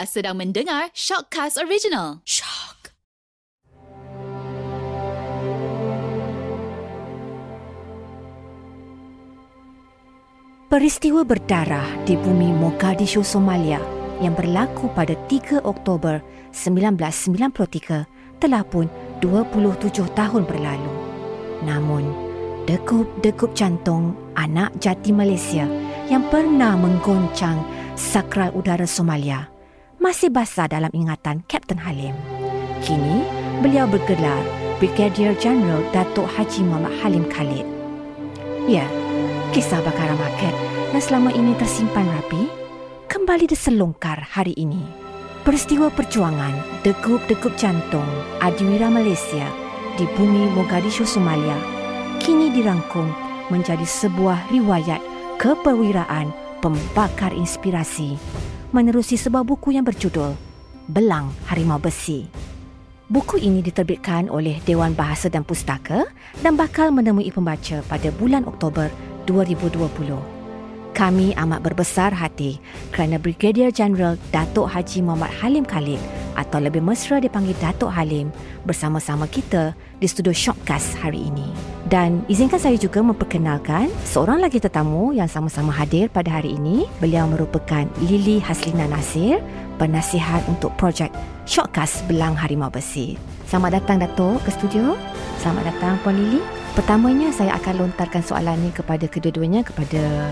Anda sedang mendengar Shockcast Original. Shock. Peristiwa berdarah di bumi Mogadishu, Somalia yang berlaku pada 3 Oktober 1993 telah pun 27 tahun berlalu. Namun, degup-degup jantung anak jati Malaysia yang pernah menggoncang sakral udara Somalia masih basah dalam ingatan Kapten Halim. Kini, beliau bergelar Brigadier General Datuk Haji Muhammad Halim Khalid. Ya, kisah bakaran market yang selama ini tersimpan rapi kembali diselongkar hari ini. Peristiwa perjuangan degup-degup jantung Adiwira Malaysia di bumi Mogadishu Somalia kini dirangkum menjadi sebuah riwayat keperwiraan pembakar inspirasi menerusi sebuah buku yang berjudul Belang Harimau Besi. Buku ini diterbitkan oleh Dewan Bahasa dan Pustaka dan bakal menemui pembaca pada bulan Oktober 2020. Kami amat berbesar hati kerana Brigadier General Datuk Haji Muhammad Halim Khalid atau lebih mesra dipanggil Datuk Halim bersama-sama kita di studio Shockcast hari ini. Dan izinkan saya juga memperkenalkan seorang lagi tetamu yang sama-sama hadir pada hari ini. Beliau merupakan Lily Haslina Nasir, penasihat untuk projek Shockcast Belang Harimau Besi. Selamat datang Datuk ke studio. Selamat datang Puan Lily. Pertamanya saya akan lontarkan soalan ini kepada kedua-duanya kepada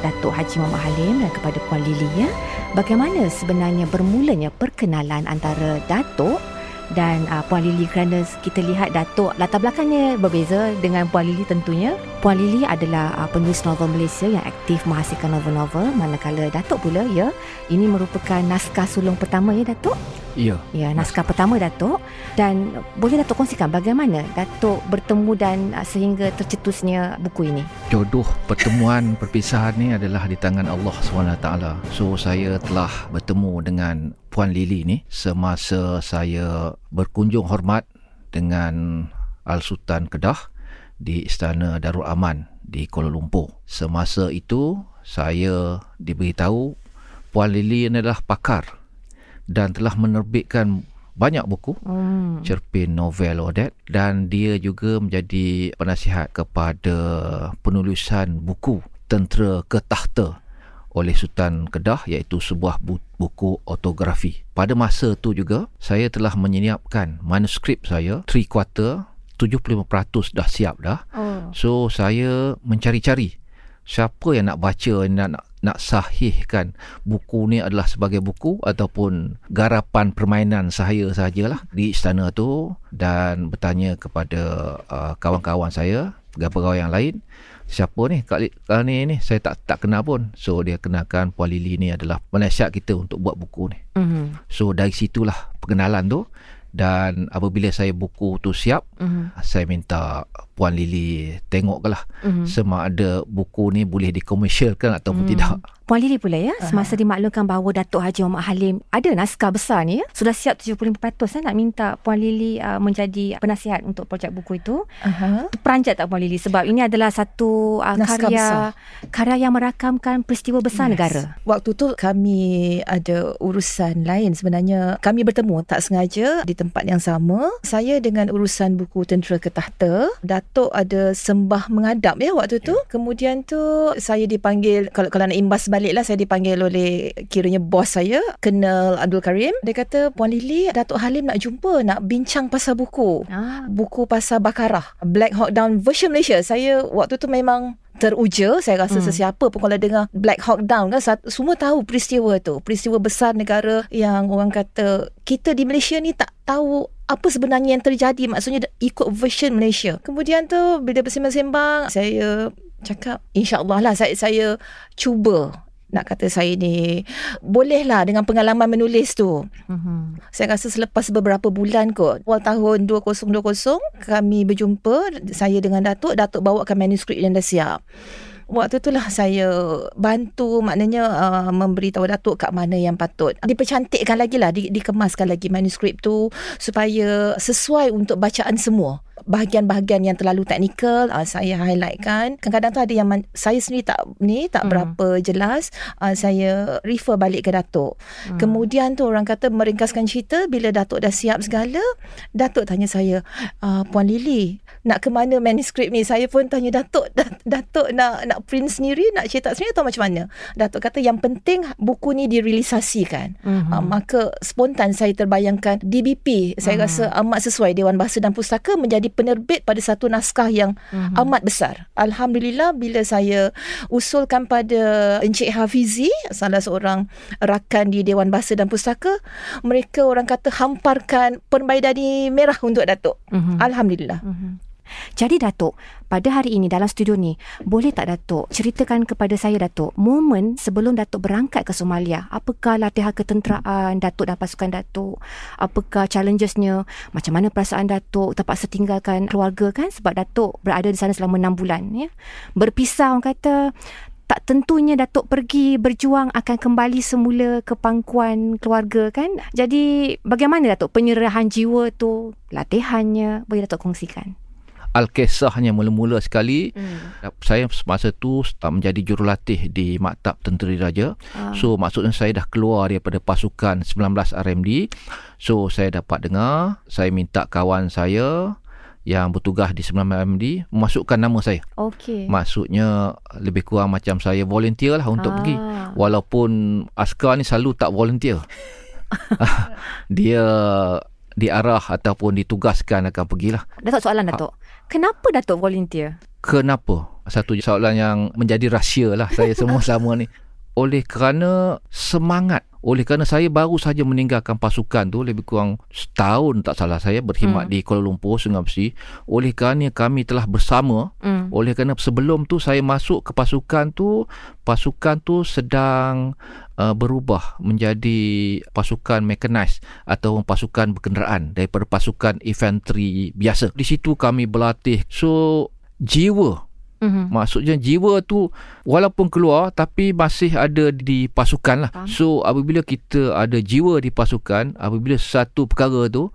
Datuk Haji Muhammad Halim dan kepada Puan Lily ya. Bagaimana sebenarnya bermulanya perkenalan antara Datuk dan uh, Puan Lily kerana kita lihat Datuk latar belakangnya berbeza dengan Puan Lily tentunya. Puan Lily adalah uh, penulis novel Malaysia yang aktif menghasilkan novel-novel manakala Datuk pula ya ini merupakan naskah sulung pertama ya Datuk. Ya. Ya, naskah pertama Datuk dan boleh Datuk kongsikan bagaimana Datuk bertemu dan uh, sehingga tercetusnya buku ini. Jodoh pertemuan perpisahan ni adalah di tangan Allah SWT. So saya telah bertemu dengan Puan Lily ni semasa saya berkunjung hormat dengan Al Sultan Kedah di Istana Darul Aman di Kuala Lumpur. Semasa itu saya diberitahu Puan Lily adalah pakar dan telah menerbitkan banyak buku hmm. cerpen novel Odet dan dia juga menjadi penasihat kepada penulisan buku tentera ke tahta oleh Sultan Kedah iaitu sebuah buku autografi. Pada masa itu juga saya telah menyiapkan manuskrip saya 3 quarter 75% dah siap dah. Oh. So saya mencari-cari siapa yang nak baca nak nak nak sahihkan buku ni adalah sebagai buku ataupun garapan permainan saya sajalah di istana tu dan bertanya kepada uh, kawan-kawan saya pegawai-pegawai yang lain siapa ni? Kali kali ni ni? Saya tak tak kenal pun. So dia kenalkan Puan Lili ni adalah penasihat kita untuk buat buku ni. Mm-hmm. so dari situlah pengenalan tu. Dan apabila saya buku tu siap mm-hmm. saya minta Puan Lili tengoklah mm-hmm. sama ada buku ni boleh dikomersialkan ataupun mm. tidak Puan Lili pula ya uh-huh. semasa dimaklumkan bahawa Datuk Haji Muhammad Halim ada naskah besar ni ya sudah siap 75% eh, nak minta Puan Lili uh, menjadi penasihat untuk projek buku itu uh-huh. peranjat tak Puan Lili sebab ini adalah satu uh, karya besar. karya yang merakamkan peristiwa besar yes. negara waktu tu kami ada urusan lain sebenarnya kami bertemu tak sengaja di tempat yang sama saya dengan urusan buku Tentera ke Tahta Datuk ada sembah mengadap ya waktu tu yeah. kemudian tu saya dipanggil kalau kalau nak imbas balik lah saya dipanggil oleh kiranya bos saya kenal Abdul Karim dia kata Puan Lily Datuk Halim nak jumpa nak bincang pasal buku ah. buku pasal Bakarah Black Hawk Down version Malaysia saya waktu tu memang teruja saya rasa hmm. sesiapa pun kalau dengar Black Hawk Down kan semua tahu peristiwa tu peristiwa besar negara yang orang kata kita di Malaysia ni tak tahu apa sebenarnya yang terjadi maksudnya ikut version Malaysia kemudian tu bila bersembang-sembang saya cakap insyaallah lah saya saya cuba nak kata saya ni bolehlah dengan pengalaman menulis tu. Mm-hmm. Saya rasa selepas beberapa bulan kot, awal tahun 2020 kami berjumpa saya dengan Datuk, Datuk bawakan manuskrip yang dah siap. Waktu itulah saya bantu maknanya uh, memberitahu Datuk kat mana yang patut. Dipercantikkan lagi lah, di, dikemaskan lagi manuskrip tu supaya sesuai untuk bacaan semua. Bahagian-bahagian yang terlalu teknikal uh, saya highlightkan kadang-kadang tu ada yang man, saya sendiri tak ni tak Hmm. berapa jelas uh, saya refer balik ke Datuk Hmm. kemudian tu orang kata meringkaskan cerita bila Datuk dah siap segala Datuk tanya saya uh, Puan Lily nak ke mana manuskrip ni saya pun tanya Datuk Dat- Datuk nak nak print sendiri nak cetak sendiri atau macam mana Datuk kata yang penting buku ni direalisasikan Mhm. Uh, maka spontan saya terbayangkan DBP saya Hmm. rasa amat sesuai Dewan Bahasa dan Pustaka menjadi penerbit pada satu naskah yang Mhm. amat besar. Alhamdulillah bila saya usulkan pada Encik Hafizi salah seorang rakan di Dewan Bahasa dan Pustaka mereka orang kata hamparkan permaidani merah untuk Datuk. Mhm. Alhamdulillah. Mhm. Jadi Datuk, pada hari ini dalam studio ni, boleh tak Datuk ceritakan kepada saya Datuk, momen sebelum Datuk berangkat ke Somalia, apakah latihan ketenteraan Datuk dan pasukan Datuk? Apakah challengesnya? Macam mana perasaan Datuk terpaksa tinggalkan keluarga kan sebab Datuk berada di sana selama 6 bulan ya. Berpisah orang kata tak tentunya Datuk pergi berjuang akan kembali semula ke pangkuan keluarga kan. Jadi bagaimana Datuk penyerahan jiwa tu, latihannya boleh Datuk kongsikan? Al-Kisahnya mula-mula sekali Hmm. saya semasa tu menjadi jurulatih di Maktab Tentera Diraja. Ah. So maksudnya saya dah keluar daripada pasukan 19 RMD. So saya dapat dengar, saya minta kawan saya yang bertugas di 19 RMD memasukkan nama saya. Okey. Maksudnya lebih kurang macam saya volunteer lah untuk Ah. pergi. Walaupun askar ni selalu tak volunteer. Dia diarah ataupun ditugaskan akan pergilah. Datuk soalan Datuk. Kenapa Datuk volunteer? Kenapa? Satu soalan yang menjadi rahsia lah saya semua selama ni. Oleh kerana semangat. Oleh kerana saya baru saja meninggalkan pasukan tu lebih kurang setahun tak salah saya berkhidmat Hmm. di Kuala Lumpur, Sungai Besi. Oleh kerana kami telah bersama Hmm. oleh kerana sebelum tu saya masuk ke pasukan tu pasukan tu sedang uh, berubah menjadi pasukan mechanized atau pasukan berkenderaan daripada pasukan infanteri biasa di situ kami berlatih so jiwa Mhm. maksudnya jiwa tu walaupun keluar tapi masih ada di pasukan lah Faham. so apabila kita ada jiwa di pasukan apabila satu perkara tu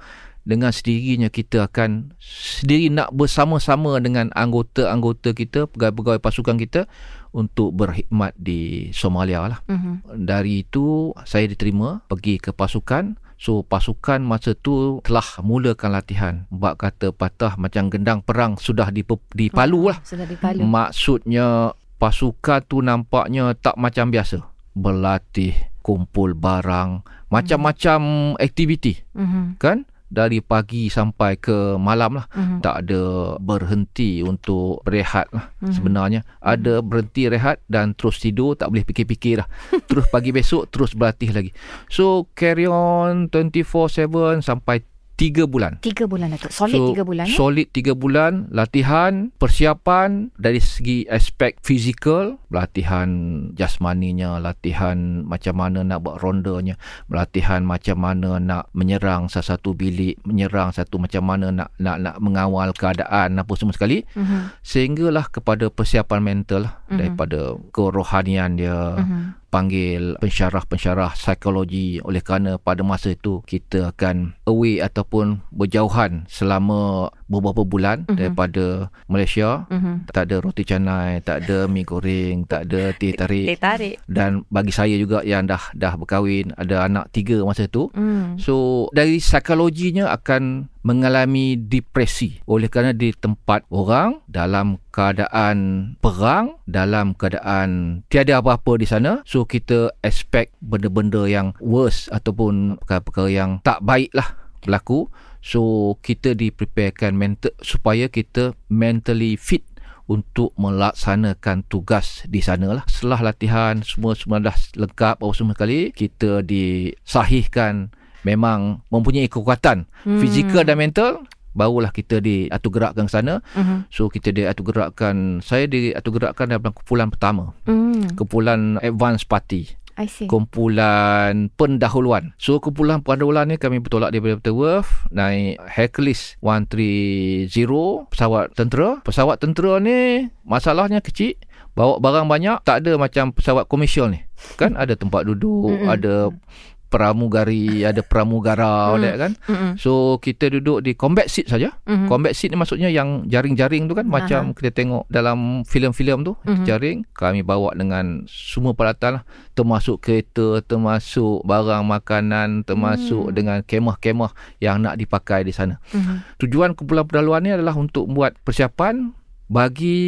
dengan sendirinya kita akan sendiri nak bersama-sama dengan anggota-anggota kita, pegawai-pegawai pasukan kita untuk berkhidmat di Somalia lah. Mhm. Dari itu saya diterima pergi ke pasukan. So pasukan masa tu telah mulakan latihan. Bak kata patah macam gendang perang sudah di, di Palu lah. Sudah di Palu. Maksudnya pasukan tu nampaknya tak macam biasa. Berlatih, kumpul barang, macam-macam aktiviti Mhm. kan dari pagi sampai ke malam lah. Mhm. tak ada berhenti untuk berehat lah Mhm. sebenarnya. Ada berhenti rehat dan terus tidur tak boleh fikir-fikir lah. Terus pagi besok terus berlatih lagi. So carry on 24/7 sampai 3 bulan Tiga bulan Datuk. Solid So, tiga bulan. eh? Solid 3 bulan latihan, persiapan dari segi aspek fizikal, latihan jasmaninya, latihan macam mana nak buat rondanya, latihan macam mana nak menyerang satu bilik, menyerang satu macam mana nak nak nak mengawal keadaan apa semua sekali Mhm. sehinggalah kepada persiapan mental lah, Mhm. daripada kerohanian dia Mhm. Panggil pensyarah-pensyarah psikologi. Oleh kerana pada masa itu kita akan away ataupun berjauhan selama beberapa bulan Mhm. daripada Malaysia Mhm. tak ada roti canai tak ada mi goreng tak ada teh Teh tarik tarik. dan bagi saya juga yang dah dah berkahwin ada anak tiga masa itu Hmm. So dari psikologinya akan mengalami depresi oleh kerana di tempat orang dalam keadaan perang dalam keadaan tiada apa-apa di sana so kita expect benda-benda yang worse ataupun perkara-perkara yang tak baik lah berlaku so kita dipreparekan mental supaya kita mentally fit untuk melaksanakan tugas di sana lah. Setelah latihan semua semua dah lengkap apa semua sekali, kita disahihkan memang mempunyai kekuatan Hmm. fizikal dan mental barulah kita diatur gerakkan ke sana. Mhm. So kita diatur gerakkan, saya diatur gerakkan dalam kumpulan pertama. Hmm. Kumpulan advance party. Kumpulan pendahuluan. So kumpulan pendahuluan ni kami bertolak daripada Butterworth naik Hercules 130 pesawat tentera. Pesawat tentera ni masalahnya kecil, bawa barang banyak, tak ada macam pesawat komersial ni. Kan ada tempat duduk, Mm-mm. ada pramugari, ada pramugara mm. kan. Mm-mm. So kita duduk di combat seat saja. Mhm. Combat seat ni maksudnya yang jaring-jaring tu kan macam Aha. kita tengok dalam filem-filem tu Mhm. jaring kami bawa dengan semua peralatan lah termasuk kereta, termasuk barang makanan, termasuk Hmm. dengan kemah-kemah yang nak dipakai di sana. Mhm. Tujuan kumpulan perdaluan ni adalah untuk buat persiapan bagi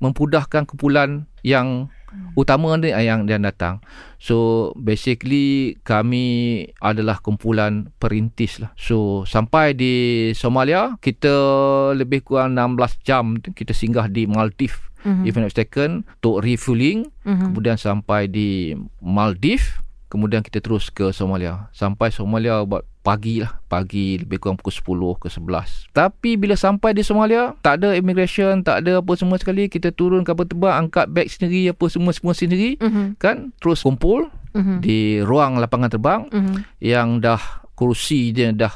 memudahkan kumpulan yang utama ni yang yang datang. So basically kami adalah kumpulan perintis lah. So sampai di Somalia kita lebih kurang 16 jam kita singgah di Maldives. Mhm. If I'm not mistaken untuk refueling Mhm. kemudian sampai di Maldives kemudian kita terus ke Somalia sampai Somalia buat pagi lah pagi lebih kurang pukul 10 ke 11 tapi bila sampai di Somalia tak ada immigration tak ada apa semua sekali kita turun kapal terbang angkat beg sendiri apa semua semua sendiri Mhm. kan terus kumpul Mhm. di ruang lapangan terbang Mhm. yang dah kursi dia dah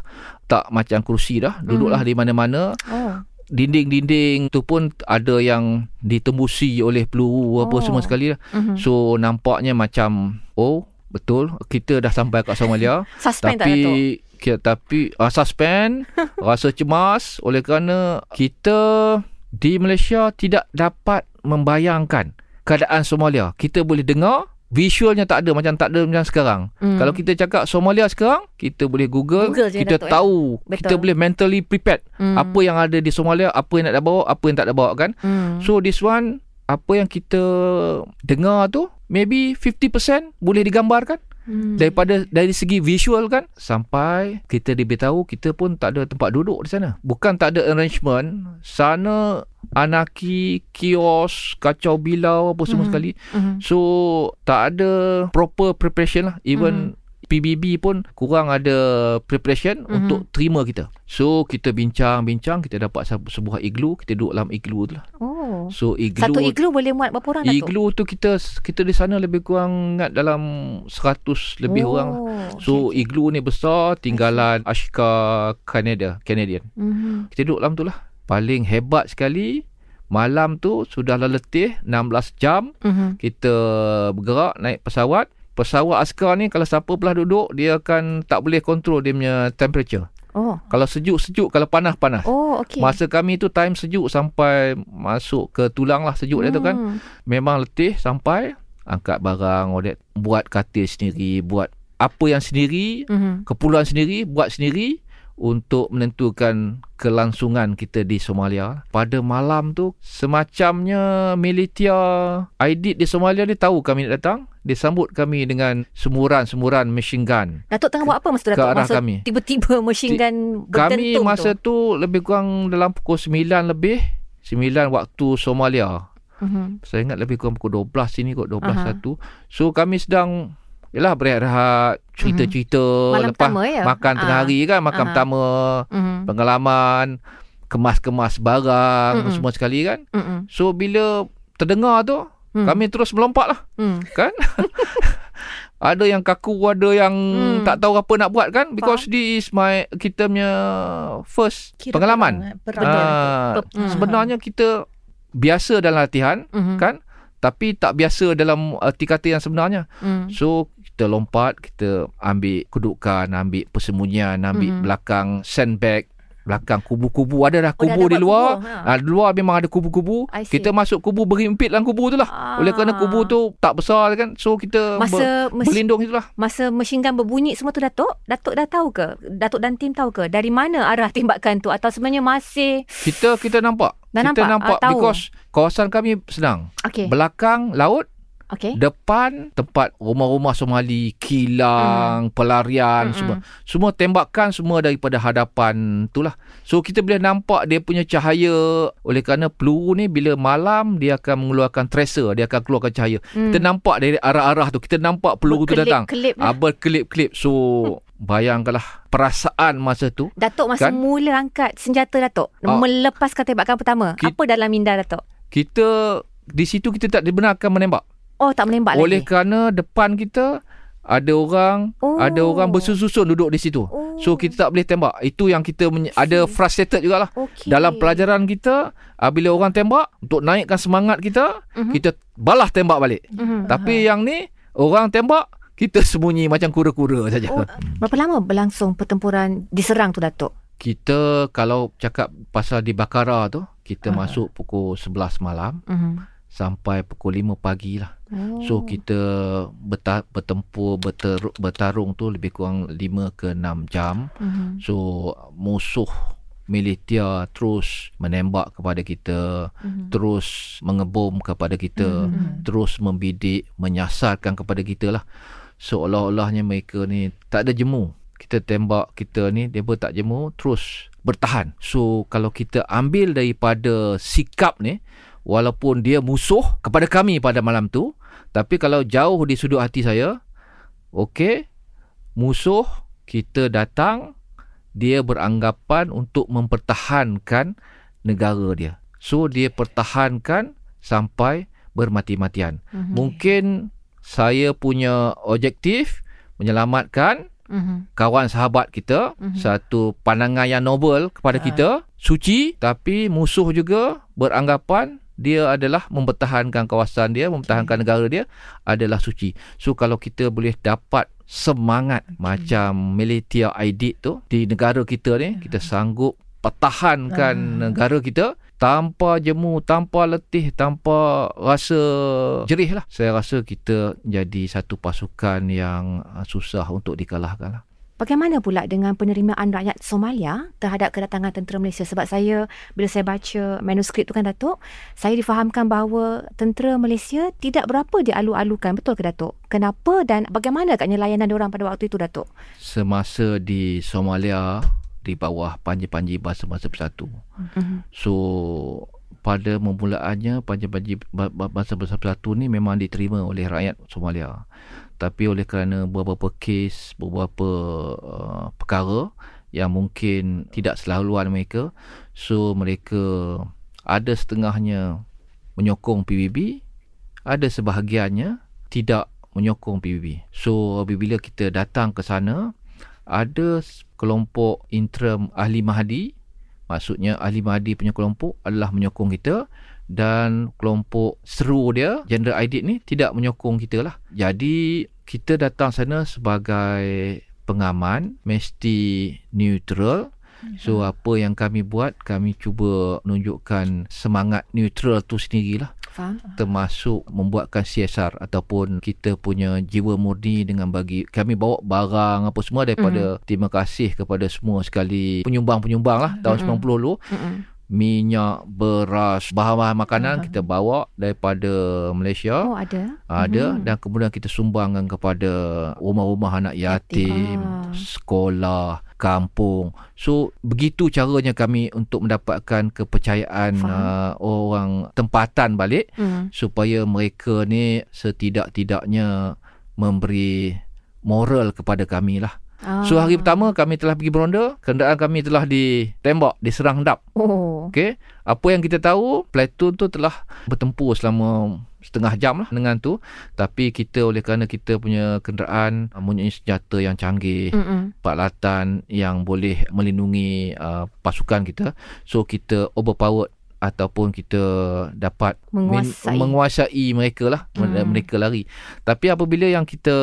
tak macam kursi dah duduklah di mana-mana Oh. dinding-dinding tu pun ada yang ditembusi oleh peluru apa Oh. semua sekali lah Mhm. So nampaknya macam oh betul kita dah sampai kat Somalia Suspend tak Datuk? tapi kita, tapi uh, suspend rasa cemas oleh kerana kita di Malaysia tidak dapat membayangkan keadaan Somalia. Kita boleh dengar visualnya tak ada macam tak ada macam sekarang. Hmm. Kalau kita cakap Somalia sekarang, kita boleh Google, Google je, kita Datuk, ya? tahu, Betul. kita boleh mentally prepared Hmm. apa yang ada di Somalia, apa yang nak bawa, apa yang tak nak bawa kan. Hmm. So this one apa yang kita dengar tu maybe 50% boleh digambarkan Hmm. daripada dari segi visual kan sampai kita diberitahu kita pun tak ada tempat duduk di sana bukan tak ada arrangement sana anaki kios kacau bilau apa semua Mhm. sekali Mhm. so tak ada proper preparation lah even PBB pun kurang ada preparation Mhm. untuk terima kita so kita bincang-bincang kita dapat sebu- sebuah iglu kita duduk dalam iglu tu lah Oh. so iglu Satu iglu boleh muat berapa orang Datuk? Iglu tu kita kita di sana lebih kurang ingat dalam 100 lebih oh. orang. So okay, iglu ni besar tinggalan Ashka Canada, Canadian. Mhm. Kita duduk dalam tu lah. Paling hebat sekali malam tu sudahlah letih 16 jam Mhm. kita bergerak naik pesawat. Pesawat askar ni kalau siapa belah duduk dia akan tak boleh kontrol dia punya temperature. Oh. Kalau sejuk sejuk, kalau panas panas. Oh, okey. Masa kami tu time sejuk sampai masuk ke tulang lah sejuk dia tu kan Hmm. memang letih sampai angkat barang buat katil sendiri buat apa yang sendiri Mhm. keperluan sendiri buat sendiri untuk menentukan kelangsungan kita di Somalia pada malam tu semacamnya militia Aidid di Somalia dia tahu kami nak datang dia sambut kami dengan semuran-semuran machine gun Datuk tengah buat apa masa tu ke Datuk? arah masa kami. tiba-tiba machine gun kami berdentum masa tu. tu lebih kurang dalam pukul 9 lebih 9 waktu Somalia Mhm. Saya ingat lebih kurang pukul 12 sini kot 12 Aha. satu. So kami sedang Yalah berehat-rehat Cerita-cerita Malam Lepas pertama ya? makan tengah Ah. hari kan Makan Aha. pertama Mhm. Pengalaman Kemas-kemas barang Mm-mm. Semua sekali kan Mhm. So bila Terdengar tu Hmm. Kami terus melompat lah Hmm. Kan Ada yang kaku Ada yang Hmm. Tak tahu apa nak buat kan Because this is my Kita punya First Kira Pengalaman perang. Ah, Hmm. Sebenarnya kita Biasa dalam latihan Mhm. kan tapi tak biasa dalam erti kata yang sebenarnya Hmm. so kita lompat kita ambil kedudukan ambil persembunyian ambil Mhm. belakang sandbag belakang kubu-kubu ada dah Oh, dah kubu di luar kubu, ha. ah, di luar memang ada kubu-kubu kita masuk kubu berimpit dalam kubu tu lah Ah. oleh kerana kubu tu tak besar kan so kita Masa ber, mes- berlindung itulah Masa machine gun berbunyi semua tu Datuk, Datuk dah tahu ke? Datuk dan tim tahu ke? Dari mana arah tembakan tu atau sebenarnya masih kita kita nampak Dah kita nampak? nampak Ah, tahu. because kawasan kami senang okey. belakang laut Okey. Depan tempat rumah-rumah Somali, kilang, pelarian Mm-mm. semua. Semua tembakan semua daripada hadapan tu lah. So kita boleh nampak dia punya cahaya oleh kerana peluru ni bila malam dia akan mengeluarkan tracer, dia akan keluarkan cahaya. Hmm. Kita nampak dari arah-arah tu, kita nampak peluru tu datang. Berkelip-kelip lah. Ah, berkelip-kelip. So bayangkanlah perasaan masa tu. Datuk masa Kan? mula angkat senjata Datuk, Ah. melepaskan tembakan pertama. Ki- apa dalam minda Datuk? Kita di situ kita tak dibenarkan menembak. Oh, tak menembak Oleh lagi. kerana depan kita ada orang Oh. ada orang bersusun-susun duduk di situ. Oh. So kita tak boleh tembak. Itu yang kita menye- ada frustrated jugalah. Okey. Dalam pelajaran kita ah, bila orang tembak untuk naikkan semangat kita, Mhm. kita balas tembak balik. Mhm. Tapi yang ni orang tembak kita sembunyi macam kura-kura saja. Oh, berapa lama berlangsung pertempuran diserang tu Datuk? Kita kalau cakap pasal di Bakara tu, kita Ah. masuk pukul 11 malam Mhm. sampai pukul 5 pagi lah. Oh. So kita berta- bertempur berter- bertarung tu lebih kurang 5 ke 6 jam. Mhm. So musuh militer terus menembak kepada kita, Mhm. terus mengebom kepada kita, Mhm. terus membidik, menyasarkan kepada kita lah. Seolah-olahnya mereka ni tak ada jemu. Kita tembak kita ni, dia pun tak jemu, terus bertahan. So kalau kita ambil daripada sikap ni, walaupun dia musuh kepada kami pada malam tu, tapi kalau jauh di sudut hati saya, okey, musuh kita datang, dia beranggapan untuk mempertahankan negara dia. So dia pertahankan sampai bermati-matian. Mhm. Mungkin saya punya objektif menyelamatkan Mhm. kawan sahabat kita Mhm. satu pandangan yang noble kepada Ah. kita suci tapi musuh juga beranggapan dia adalah mempertahankan kawasan dia mempertahankan negara dia adalah suci so kalau kita boleh dapat semangat macam militer aidit tu di negara kita ni kita sanggup pertahankan Ah. negara kita tanpa jemu, tanpa letih, tanpa rasa jerih lah. Saya rasa kita jadi satu pasukan yang uh, susah untuk dikalahkan lah. Bagaimana pula dengan penerimaan rakyat Somalia terhadap kedatangan tentera Malaysia? Sebab saya, bila saya baca manuskrip tu kan Datuk, saya difahamkan bahawa tentera Malaysia tidak berapa dialu-alukan. Betul ke Datuk? Kenapa dan bagaimana agaknya layanan diorang pada waktu itu Datuk? Semasa di Somalia, di bawah Panji-Panji Bahasa-Bahasa Bersatu. Mhm. So, pada memulaannya Panji-Panji Ba- Ba- Bahasa-Bahasa Bersatu ni memang diterima oleh rakyat Somalia. Tapi oleh kerana beberapa kes, beberapa uh, perkara yang mungkin tidak selaluan mereka, so mereka ada setengahnya menyokong PBB, ada sebahagiannya tidak menyokong PBB. So apabila kita datang ke sana, ada kelompok interim ahli Mahdi, maksudnya ahli Mahdi punya kelompok adalah menyokong kita dan kelompok seru dia, General Aidit ni tidak menyokong kita lah. Jadi kita datang sana sebagai pengaman, mesti neutral. So apa yang kami buat, kami cuba menunjukkan semangat neutral tu sendirilah Faham? termasuk membuatkan CSR ataupun kita punya jiwa murni dengan bagi kami bawa barang apa semua daripada terima kasih kepada semua sekali penyumbang-penyumbang lah tahun Mhm. 90 dulu Mhm. Minyak, beras, bahan-bahan makanan Aha. kita bawa daripada Malaysia Oh ada? ada Mhm. dan kemudian kita sumbangkan kepada rumah-rumah anak yatim, Ah. sekolah, kampung. So begitu caranya kami untuk mendapatkan kepercayaan Faham. uh, orang tempatan balik Mhm. supaya mereka ni setidak-tidaknya memberi moral kepada kami lah. Ah. So hari pertama kami telah pergi beronda, kenderaan kami telah ditembak, diserang hendap. Oh. Okey. Apa yang kita tahu, platoon tu telah bertempur selama setengah jam lah dengan tu. Tapi kita oleh kerana kita punya kenderaan mempunyai senjata yang canggih, Mhm. peralatan yang boleh melindungi uh, pasukan kita. So kita overpowered ataupun kita dapat Menguasai. min- menguasai mereka lah hmm. mereka lari tapi apabila yang kita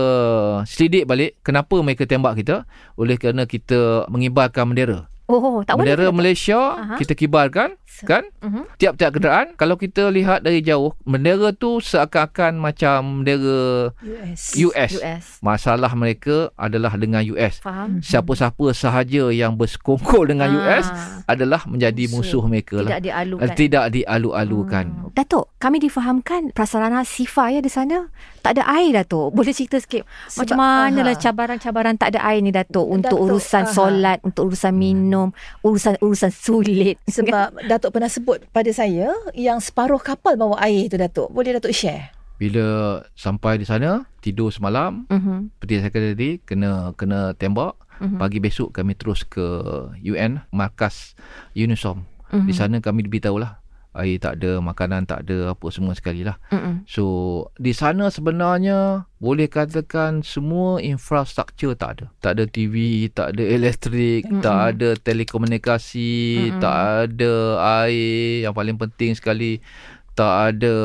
selidik balik kenapa mereka tembak kita oleh kerana kita mengibarkan bendera Oh, tak boleh. bendera Malaysia Aha. kita kibarkan kan Mhm. tiap-tiap kenderaan kalau kita lihat dari jauh bendera tu seakan-akan macam bendera US. US. US. masalah mereka adalah dengan US Faham? siapa-siapa sahaja yang bersekongkol dengan Ah. US adalah menjadi Musuh. musuh, mereka lah Tidak dialukan. Eh, tidak dialu-alukan Hmm. Datuk, kami difahamkan prasarana Sifa ya di sana tak ada air Datuk. Boleh cerita sikit Sebab- macam mana lah aha. cabaran-cabaran tak ada air ni Datuk untuk Datuk, urusan aha. solat, untuk urusan minum, urusan-urusan sulit. Sebab Datuk pernah sebut pada saya yang separuh kapal bawa air tu Datuk. Boleh Datuk share? bila sampai di sana tidur semalam Mhm. seperti saya kata tadi kena kena tembak Mhm. pagi besok kami terus ke UN markas UNISOM Mhm. di sana kami diberitahu lah air tak ada makanan tak ada apa semua sekali lah so di sana sebenarnya boleh katakan semua infrastruktur tak ada tak ada TV tak ada elektrik Mm-mm. tak ada telekomunikasi Mm-mm. tak ada air yang paling penting sekali tak ada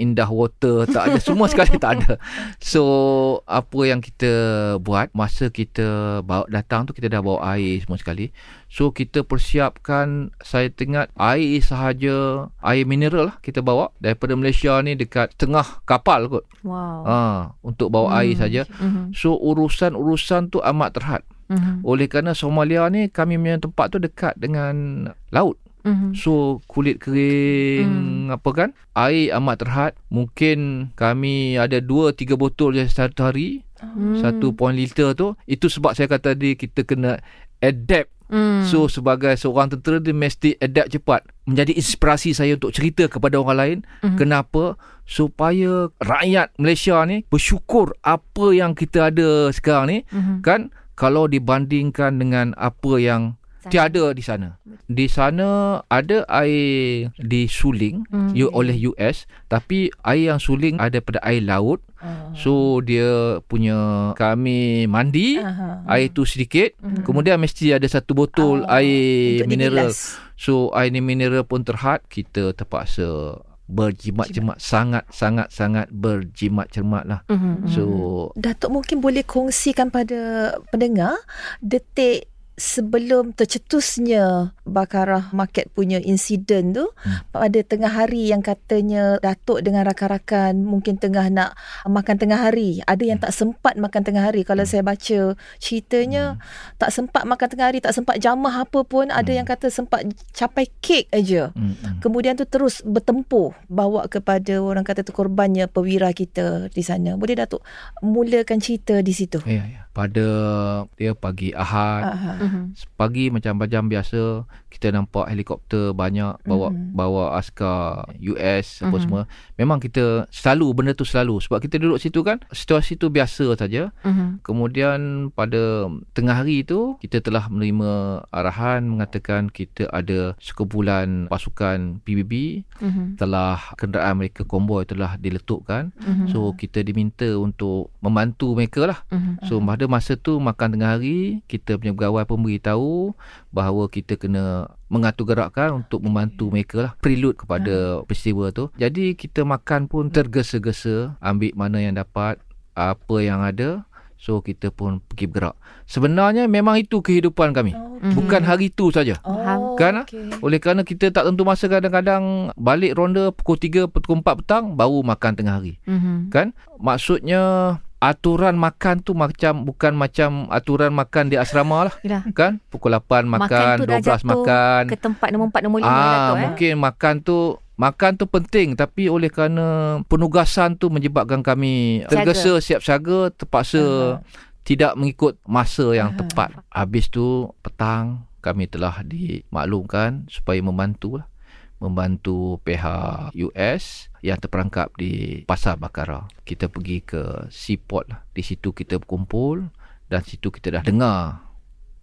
indah water, tak ada semua sekali tak ada. So apa yang kita buat masa kita bawa datang tu kita dah bawa air semua sekali. So kita persiapkan saya tengok air sahaja air mineral lah kita bawa daripada Malaysia ni dekat tengah kapal kot. Wow. Ha untuk bawa Hmm. air saja. Mhm. So urusan-urusan tu amat terhad. Mhm. Oleh kerana Somalia ni kami punya tempat tu dekat dengan laut. Mhm. So kulit kering apa kan? Air amat terhad. Mungkin kami ada 2 3 botol je satu hari. Hmm. 1 liter tu. Itu sebab saya kata tadi kita kena adapt. Hmm. so sebagai seorang tentera dia mesti adapt cepat. Menjadi inspirasi saya untuk cerita kepada orang lain. Mhm. kenapa? Supaya rakyat Malaysia ni bersyukur apa yang kita ada sekarang ni. Mhm. kan? Kalau dibandingkan dengan apa yang tiada di sana. Di sana ada air disuling Hmm. hmm. oleh US tapi air yang suling ada pada air laut. Ah. So dia punya kami mandi Aha. air tu sedikit Mhm. kemudian mesti ada satu botol Oh, air untuk mineral. dibilas. So air ni mineral pun terhad kita terpaksa berjimat cermat sangat sangat sangat berjimat cermat lah. Mhm. So Datuk mungkin boleh kongsikan pada pendengar detik sebelum tercetusnya Bakarah Market punya insiden tu Hmm. pada tengah hari yang katanya Datuk dengan rakan-rakan mungkin tengah nak makan tengah hari ada yang Hmm. tak sempat makan tengah hari kalau saya baca ceritanya tak sempat makan tengah hari tak sempat jamah apa pun ada Hmm. yang kata sempat capai kek aja mm, mm. Kemudian tu terus bertempuh bawa kepada orang kata tu korbannya perwira kita di sana. Boleh Datuk mulakan cerita di situ. Ya, ya. Pada dia pagi Ahad, Aha. Mhm. pagi macam jam biasa, kita nampak helikopter banyak bawa Mhm. bawa askar US apa Mhm. semua. Memang kita selalu benda tu selalu sebab kita duduk situ kan, situasi tu biasa saja. Mhm. Kemudian pada tengah hari tu kita telah menerima arahan mengatakan kita ada sekumpulan pasukan PBB Mhm. telah kenderaan mereka konvoi telah diletupkan. Mhm. So kita diminta untuk membantu mereka lah Mhm. So pada masa tu makan tengah hari kita punya pegawai pun beritahu bahawa kita kena mengatur gerakan untuk membantu mereka lah prelude kepada peristiwa tu. Jadi kita makan pun tergesa-gesa ambil mana yang dapat apa yang ada so kita pun pergi bergerak. Sebenarnya memang itu kehidupan kami. Oh, Mhm. Bukan hari tu saja. Oh, Kan, okey. Oleh kerana kita tak tentu masa kadang-kadang balik ronda pukul 3 pukul 4 petang baru makan tengah hari Mhm. kan maksudnya aturan makan tu macam bukan macam aturan makan di asrama lah Yalah. kan pukul 8 makan, Makan tu dah 12 jatuh makan Ke tempat nombor 4 nombor 5 ah Datuk eh. mungkin makan tu makan tu penting tapi oleh kerana penugasan tu menyebabkan kami tergesa siap siaga terpaksa Aha. tidak mengikut masa yang Aha. tepat habis tu petang kami telah dimaklumkan supaya membantu lah membantu pihak US yang terperangkap di Pasar Bakara. Kita pergi ke seaport lah. Di situ kita berkumpul dan situ kita dah dengar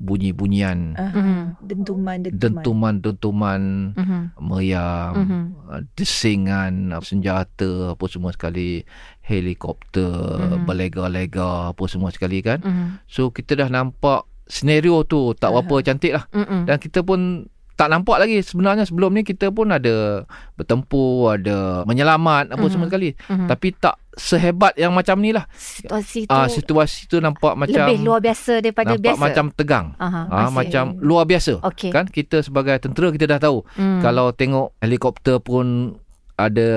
bunyi-bunyian Aha. Mhm. Dentuman, dentuman. dentuman-dentuman Mhm. meriam, Mhm. uh, desingan senjata apa semua sekali, helikopter, Mhm. berlega-lega apa semua sekali kan. Mhm. So kita dah nampak senario tu tak berapa cantik lah. Mhm. Dan kita pun tak nampak lagi sebenarnya sebelum ni kita pun ada bertempur, ada menyelamat apa Mhm. semua sekali. Mhm. Tapi tak sehebat yang macam ni lah. situasi tu Ah situasi tu nampak macam lebih luar biasa daripada nampak biasa. macam tegang. Aha, Ah masih. macam luar biasa. Okey. Kan kita sebagai tentera kita dah tahu Hmm. kalau tengok helikopter pun ada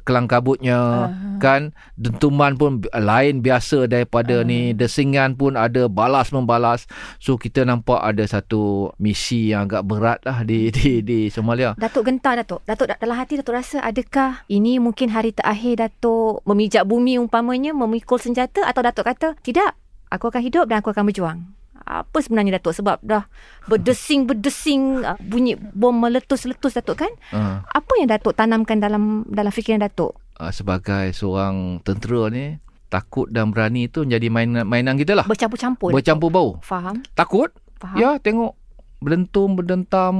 kelang kabutnya Aha. kan dentuman pun lain biasa daripada Ah. ni desingan pun ada balas membalas so kita nampak ada satu misi yang agak berat lah di di di Somalia Datuk gentar Datuk. Datuk da- dalam hati Datuk rasa adakah ini mungkin hari terakhir Datuk memijak bumi umpamanya memikul senjata atau Datuk kata tidak aku akan hidup dan aku akan berjuang. Apa sebenarnya Datuk sebab dah berdesing-berdesing uh, bunyi bom meletus-letus Datuk kan? uh, Apa yang Datuk tanamkan dalam dalam fikiran Datuk? uh, sebagai seorang tentera ni takut dan berani tu menjadi mainan mainan kita lah Bercampur-campur. bercampur bau Faham? takut Faham? ya tengok berdentum berdentam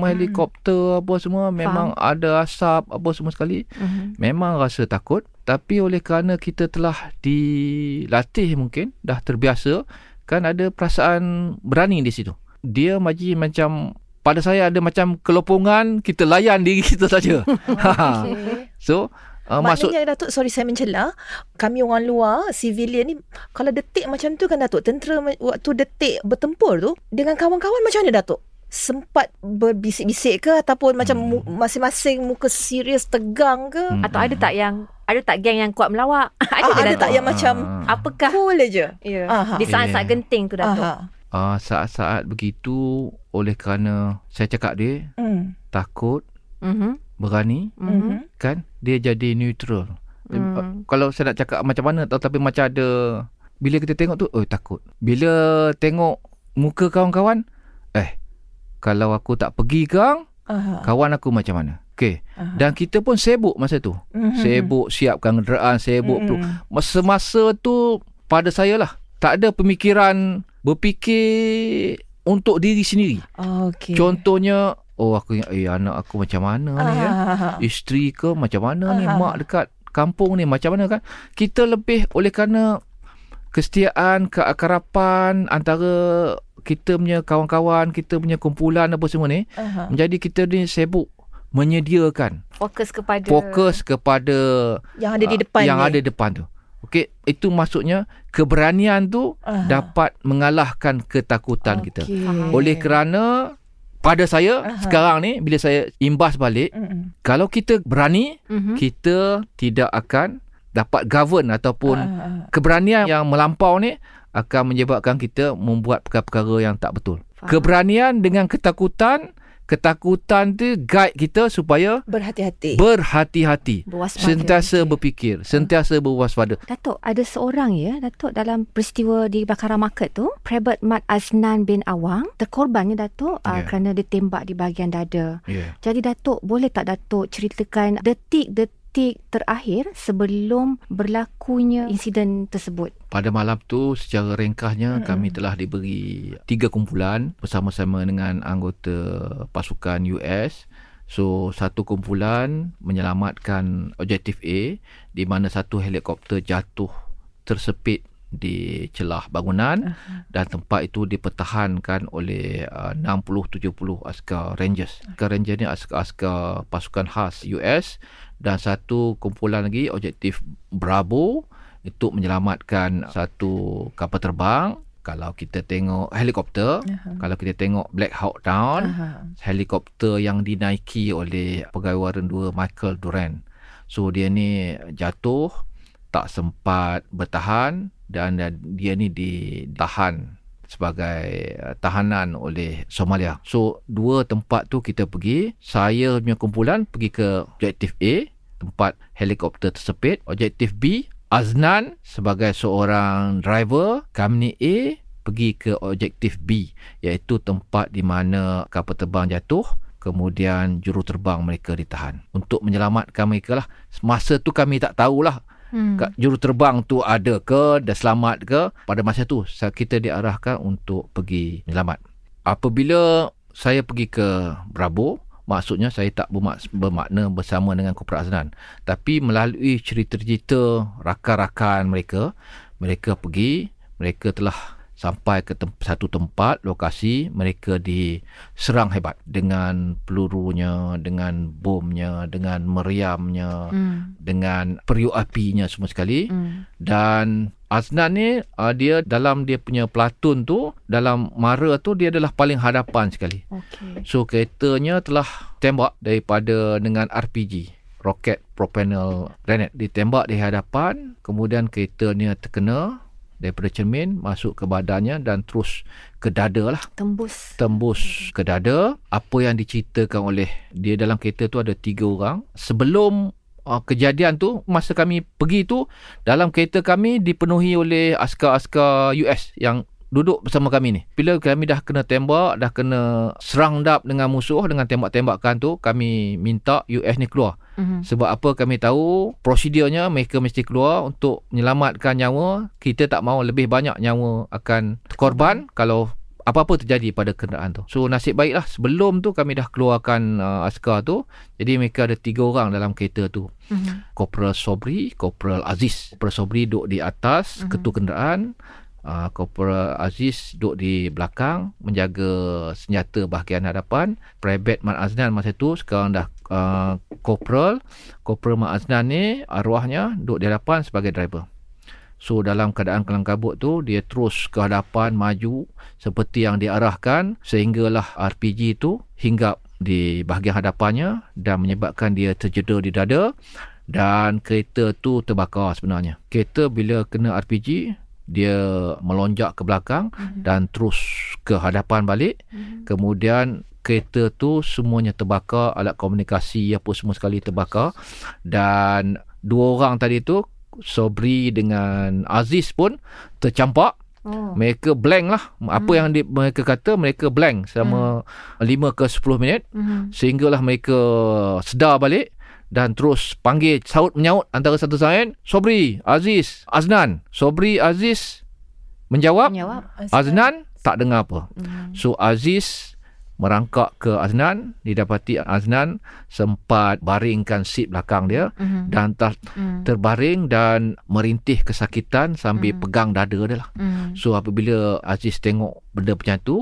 helikopter apa semua memang ada asap apa semua sekali Mhm. memang rasa takut tapi oleh kerana kita telah dilatih mungkin dah terbiasa kan ada perasaan berani di situ dia maji macam pada saya ada macam kelopongan kita layan diri kita saja. Ha. Okay. so uh, maksud Maknanya Datuk Sorry saya mencela Kami orang luar Civilian ni Kalau detik macam tu kan Datuk Tentera waktu detik bertempur tu Dengan kawan-kawan macam mana Datuk? Sempat berbisik-bisik ke Ataupun macam Hmm. mu- masing-masing Muka serius tegang ke Hmm. Atau ada tak yang ada tak geng yang kuat melawak? ada Ah, ada tak yang macam Ah. Apakah Cool je ya, Aha. di saat-saat Yeah. genting tu Datuk? Aha. uh, saat-saat begitu oleh kerana saya cakap dia Hmm. takut, Mhm. berani Mhm. Mhm. kan dia jadi neutral. Uh, kalau saya nak cakap macam mana tau tapi macam ada bila kita tengok tu oh takut. Bila tengok muka kawan-kawan kalau aku tak pergi kang Aha. kawan aku macam mana? Okey. Aha. Dan kita pun sibuk masa tu. Mhm. Sibuk siapkan kenderaan, sibuk Mhm. tu. Masa-masa tu pada saya lah tak ada pemikiran berfikir untuk diri sendiri. Okay. Contohnya oh aku ingat eh anak aku macam mana ni ya. Isteri ke macam mana ni Aha. mak dekat kampung ni macam mana kan. Kita lebih oleh kerana kesetiaan, keakarapan antara kita punya kawan-kawan, kita punya kumpulan apa semua ni Aha. menjadi kita ni sibuk menyediakan Fokus kepada fokus kepada Yang ada di ah, depan yang ni. ada depan tu. Okey, itu maksudnya keberanian tu Aha. dapat mengalahkan ketakutan kita. Okey. Oleh kerana pada saya Aha. sekarang ni bila saya imbas balik, Mm-mm. kalau kita berani, Mhm. kita tidak akan dapat govern ataupun Ah, keberanian yang melampau ni akan menyebabkan kita membuat perkara-perkara yang tak betul. Faham. Keberanian dengan ketakutan, ketakutan tu guide kita supaya berhati-hati. berhati-hati. Berwaspada. Sentiasa berfikir, sentiasa berwaspada. Datuk, ada seorang ya, Datuk dalam peristiwa di Bakaran Market tu, Prebet Mat Aznan bin Awang, terkorbannya Datuk yeah. uh, Ya. kerana ditembak di bahagian dada. Yeah. Jadi Datuk, boleh tak Datuk ceritakan detik-detik terakhir sebelum berlakunya insiden tersebut? Pada malam tu secara ringkasnya Mm-mm. kami telah diberi tiga kumpulan bersama-sama dengan anggota pasukan US. So satu kumpulan menyelamatkan objektif A di mana satu helikopter jatuh tersepit di celah bangunan dan tempat itu dipertahankan oleh uh, 60-70 askar Rangers. Askar Rangers ni askar-askar pasukan khas US dan satu kumpulan lagi objektif Bravo untuk menyelamatkan satu kapal terbang. Kalau kita tengok helikopter, Aha. kalau kita tengok Black Hawk Down, Aha. helikopter yang dinaiki oleh pegawai waran 2 Michael Duran. So dia ni jatuh tak sempat bertahan dan dia ni ditahan sebagai uh, tahanan oleh Somalia. So dua tempat tu kita pergi. Saya punya kumpulan pergi ke objektif A, tempat helikopter tersepit. Objektif B, Aznan sebagai seorang driver company A pergi ke objektif B iaitu tempat di mana kapal terbang jatuh kemudian juruterbang mereka ditahan untuk menyelamatkan mereka lah masa tu kami tak tahulah Hmm. juruterbang tu ada ke? Dah selamat ke? Pada masa tu kita diarahkan untuk pergi menyelamat. Apabila saya pergi ke Bravo maksudnya saya tak bermak- bermakna bersama dengan Korporat Aznan. Tapi melalui cerita-cerita rakan-rakan mereka mereka pergi mereka telah sampai ke tem- satu tempat lokasi mereka diserang hebat dengan pelurunya dengan bomnya dengan meriamnya Hmm. dengan periuk apinya semua sekali Hmm. dan Aznan ni uh, dia dalam dia punya platoon tu dalam mara tu dia adalah paling hadapan sekali Okey. so keretanya telah tembak daripada dengan RPG roket propellant grenade ditembak di hadapan kemudian keretanya terkena daripada cermin masuk ke badannya dan terus ke dada lah. Tembus. tembus ke dada. Apa yang diceritakan oleh dia dalam kereta tu ada tiga orang. Sebelum uh, kejadian tu masa kami pergi tu dalam kereta kami dipenuhi oleh askar-askar US yang duduk bersama kami ni bila kami dah kena tembak dah kena serang dap dengan musuh dengan tembak-tembakan tu kami minta US ni keluar Mhm. sebab apa kami tahu prosedurnya mereka mesti keluar untuk menyelamatkan nyawa. Kita tak mahu lebih banyak nyawa akan korban kalau apa-apa terjadi pada kenderaan tu. So nasib baiklah sebelum tu kami dah keluarkan uh, askar tu. Jadi mereka ada tiga orang dalam kereta tu. Mhm. Corporal Sobri, Corporal Aziz. Corporal Sobri duduk di atas Mhm. ketua kenderaan. Uh, Corporal Aziz duduk di belakang menjaga senjata bahagian hadapan. Private Mat Aznan masa tu sekarang dah uh, Corporal. Corporal Mat Aznan ni arwahnya duduk di hadapan sebagai driver. So dalam keadaan kelang kabut tu dia terus ke hadapan maju seperti yang diarahkan sehinggalah RPG tu hinggap di bahagian hadapannya dan menyebabkan dia terjeda di dada dan kereta tu terbakar sebenarnya. Kereta bila kena RPG dia melonjak ke belakang mm-hmm. dan terus ke hadapan balik. Mm-hmm. Kemudian kereta tu semuanya terbakar, alat komunikasi apa semua sekali terbakar dan dua orang tadi tu Sobri dengan Aziz pun tercampak. Oh. Mereka blank lah. Apa hmm. yang di, mereka kata, mereka blank selama hmm. 5 ke 10 minit. Hmm. Sehinggalah mereka sedar balik dan terus panggil saut menyaut antara satu sama lain. Sobri, Aziz, Aznan. Sobri, Aziz menjawab. menjawab. Aznan tak dengar apa. Hmm. So Aziz merangkak ke Aznan didapati Aznan sempat baringkan seat belakang dia mm-hmm. dan ter- mm. terbaring dan merintih kesakitan sambil mm. pegang dada dia lah. Mm. So apabila Aziz tengok benda macam tu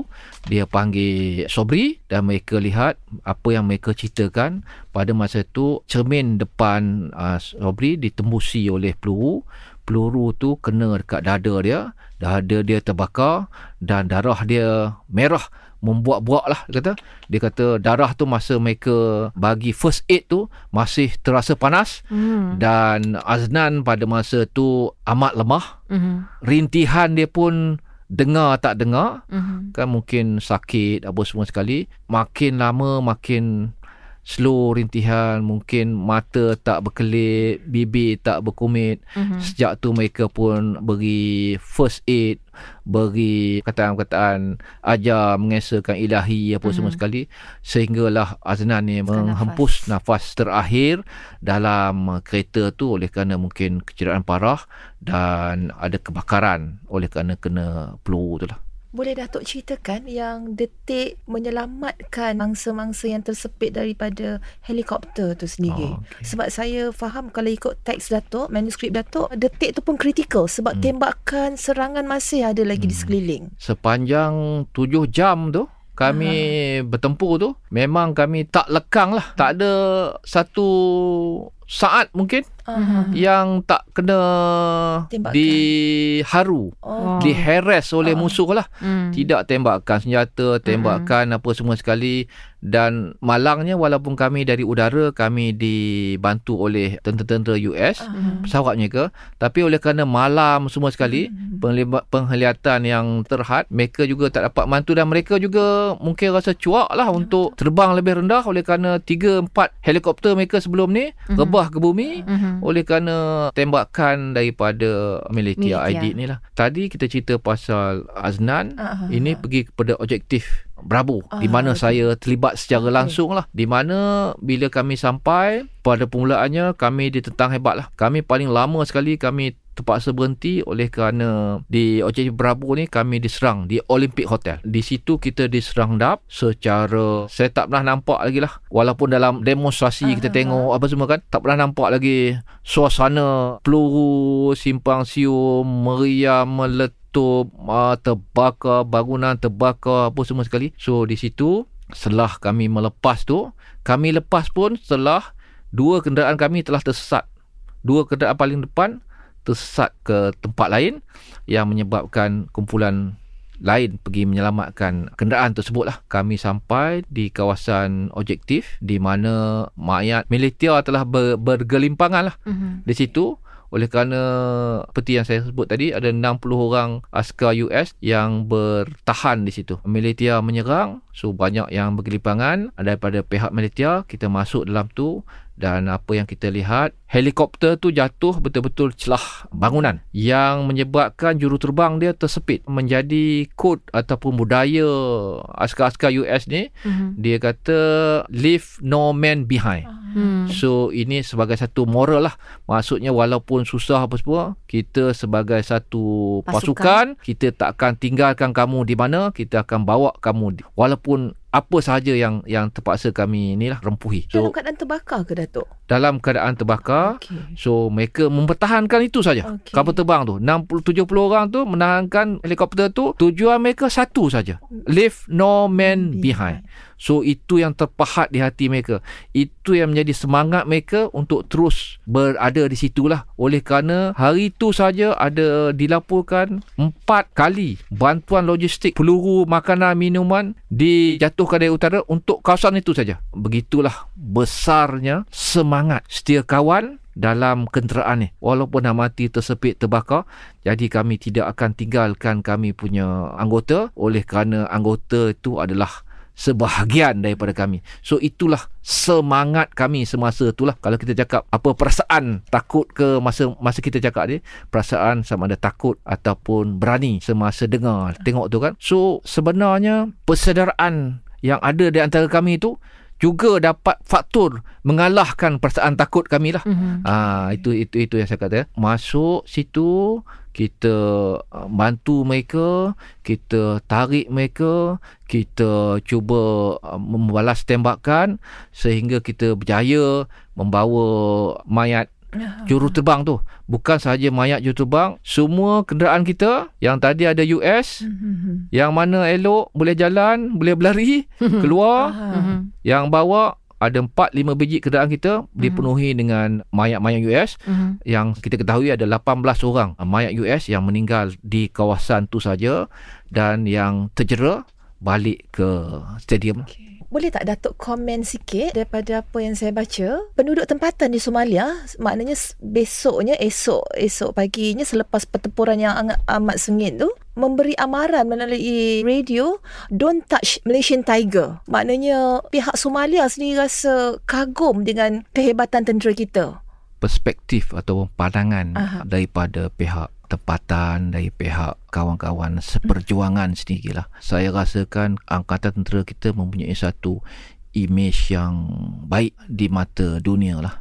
dia panggil Sobri dan mereka lihat apa yang mereka ceritakan pada masa tu cermin depan uh, Sobri ditembusi oleh peluru peluru tu kena dekat dada dia dada dia terbakar dan darah dia merah membuat-buat lah dia kata dia kata darah tu masa mereka bagi first aid tu masih terasa panas hmm. dan Aznan pada masa tu amat lemah hmm. rintihan dia pun dengar tak dengar hmm. kan mungkin sakit apa semua sekali makin lama makin slow rintihan mungkin mata tak berkelip bibir tak berkumit mm-hmm. sejak tu mereka pun beri first aid beri kataan-kataan ajar mengesahkan ilahi apa mm-hmm. semua sekali sehinggalah Aznan ni menghempus nafas. nafas terakhir dalam kereta tu oleh kerana mungkin kecederaan parah dan ada kebakaran oleh kerana kena peluru tu lah boleh Datuk ceritakan yang detik menyelamatkan mangsa-mangsa yang tersepit daripada helikopter tu sendiri. Oh, okay. Sebab saya faham kalau ikut teks Datuk, manuskrip Datuk, detik tu pun kritikal sebab hmm. tembakan serangan masih ada lagi hmm. di sekeliling. Sepanjang tujuh jam tu, kami uh bertempur tu, memang kami tak lekang lah. Tak ada satu saat mungkin uh-huh. yang tak kena Tembakan. diharu oh. diheres oleh uh. musuh lah hmm. tidak tembakan senjata tembakan uh-huh. apa semua sekali dan malangnya walaupun kami dari udara kami dibantu oleh tentera-tentera US uh-huh. pesawat mereka tapi oleh kerana malam semua sekali uh-huh. penglihatan yang terhad mereka juga tak dapat bantu dan mereka juga mungkin rasa cuak lah uh-huh. untuk terbang lebih rendah oleh kerana 3-4 helikopter mereka sebelum ni uh-huh. rebah ke bumi uh-huh. oleh kerana tembakan daripada militia, militia. ID ni lah tadi kita cerita pasal Aznan uh-huh. ini pergi kepada objektif Bravo uh, di mana okay. saya terlibat secara okay. langsung lah di mana bila kami sampai pada permulaannya kami ditentang hebat lah kami paling lama sekali kami terpaksa berhenti oleh kerana di OJJ Bravo ni kami diserang di Olympic Hotel. Di situ kita diserang dap secara saya tak pernah nampak lagi lah. Walaupun dalam demonstrasi uh-huh. kita tengok apa semua kan tak pernah nampak lagi suasana peluru simpang sium meriam meletup uh, terbakar, bangunan terbakar, apa semua sekali. So, di situ, setelah kami melepas tu, kami lepas pun setelah dua kenderaan kami telah tersesat. Dua kenderaan paling depan tersesat ke tempat lain yang menyebabkan kumpulan lain pergi menyelamatkan kenderaan tersebut lah. Kami sampai di kawasan objektif di mana mayat militer telah ber, bergelimpangan lah. Mm-hmm. Di situ oleh kerana seperti yang saya sebut tadi ada 60 orang askar US yang bertahan di situ. Militia menyerang, so banyak yang bergelipangan daripada pihak militia kita masuk dalam tu dan apa yang kita lihat helikopter tu jatuh betul-betul celah bangunan yang menyebabkan juruterbang dia tersepit menjadi kod ataupun budaya askar-askar US ni mm-hmm. dia kata leave no man behind mm. so ini sebagai satu moral lah maksudnya walaupun susah apa semua kita sebagai satu pasukan, pasukan kita tak akan tinggalkan kamu di mana kita akan bawa kamu walaupun apa sahaja yang yang terpaksa kami ni lah rempuhi. So, dalam keadaan terbakar ke Datuk? Dalam keadaan terbakar. Okey. So mereka mempertahankan itu saja. Okey. Kapal terbang tu 60 70 orang tu menahankan helikopter tu tujuan mereka satu saja. Leave no man behind. So itu yang terpahat di hati mereka. Itu yang menjadi semangat mereka untuk terus berada di situlah. Oleh kerana hari itu saja ada dilaporkan empat kali bantuan logistik peluru makanan minuman dijatuhkan dari utara untuk kawasan itu saja. Begitulah besarnya semangat setia kawan dalam kenderaan ni walaupun dah mati tersepit terbakar jadi kami tidak akan tinggalkan kami punya anggota oleh kerana anggota itu adalah sebahagian daripada kami. So itulah semangat kami semasa itulah kalau kita cakap apa perasaan takut ke masa masa kita cakap ni perasaan sama ada takut ataupun berani semasa dengar tengok tu kan. So sebenarnya persedaraan yang ada di antara kami itu juga dapat faktor mengalahkan perasaan takut kami lah. Mhm. Ah itu itu itu yang saya kata. Masuk situ kita uh, bantu mereka, kita tarik mereka, kita cuba uh, membalas tembakan sehingga kita berjaya membawa mayat juru terbang tu. Bukan sahaja mayat juru terbang, semua kenderaan kita yang tadi ada US, Mhm. yang mana elok boleh jalan, boleh berlari, keluar, Faham. yang bawa ada 4 5 biji kenderaan kita dipenuhi dengan mayat-mayat US Mhm. yang kita ketahui ada 18 orang mayat US yang meninggal di kawasan tu saja dan yang terjera balik ke stadium. Boleh tak Datuk komen sikit daripada apa yang saya baca? Penduduk tempatan di Somalia, maknanya besoknya, esok, esok paginya selepas pertempuran yang amat, amat sengit tu, memberi amaran melalui radio, don't touch Malaysian Tiger. Maknanya pihak Somalia sendiri rasa kagum dengan kehebatan tentera kita. Perspektif atau pandangan Aha. daripada pihak tempatan dari pihak kawan-kawan seperjuangan sendirilah. Saya rasakan angkatan tentera kita mempunyai satu imej yang baik di mata dunia lah.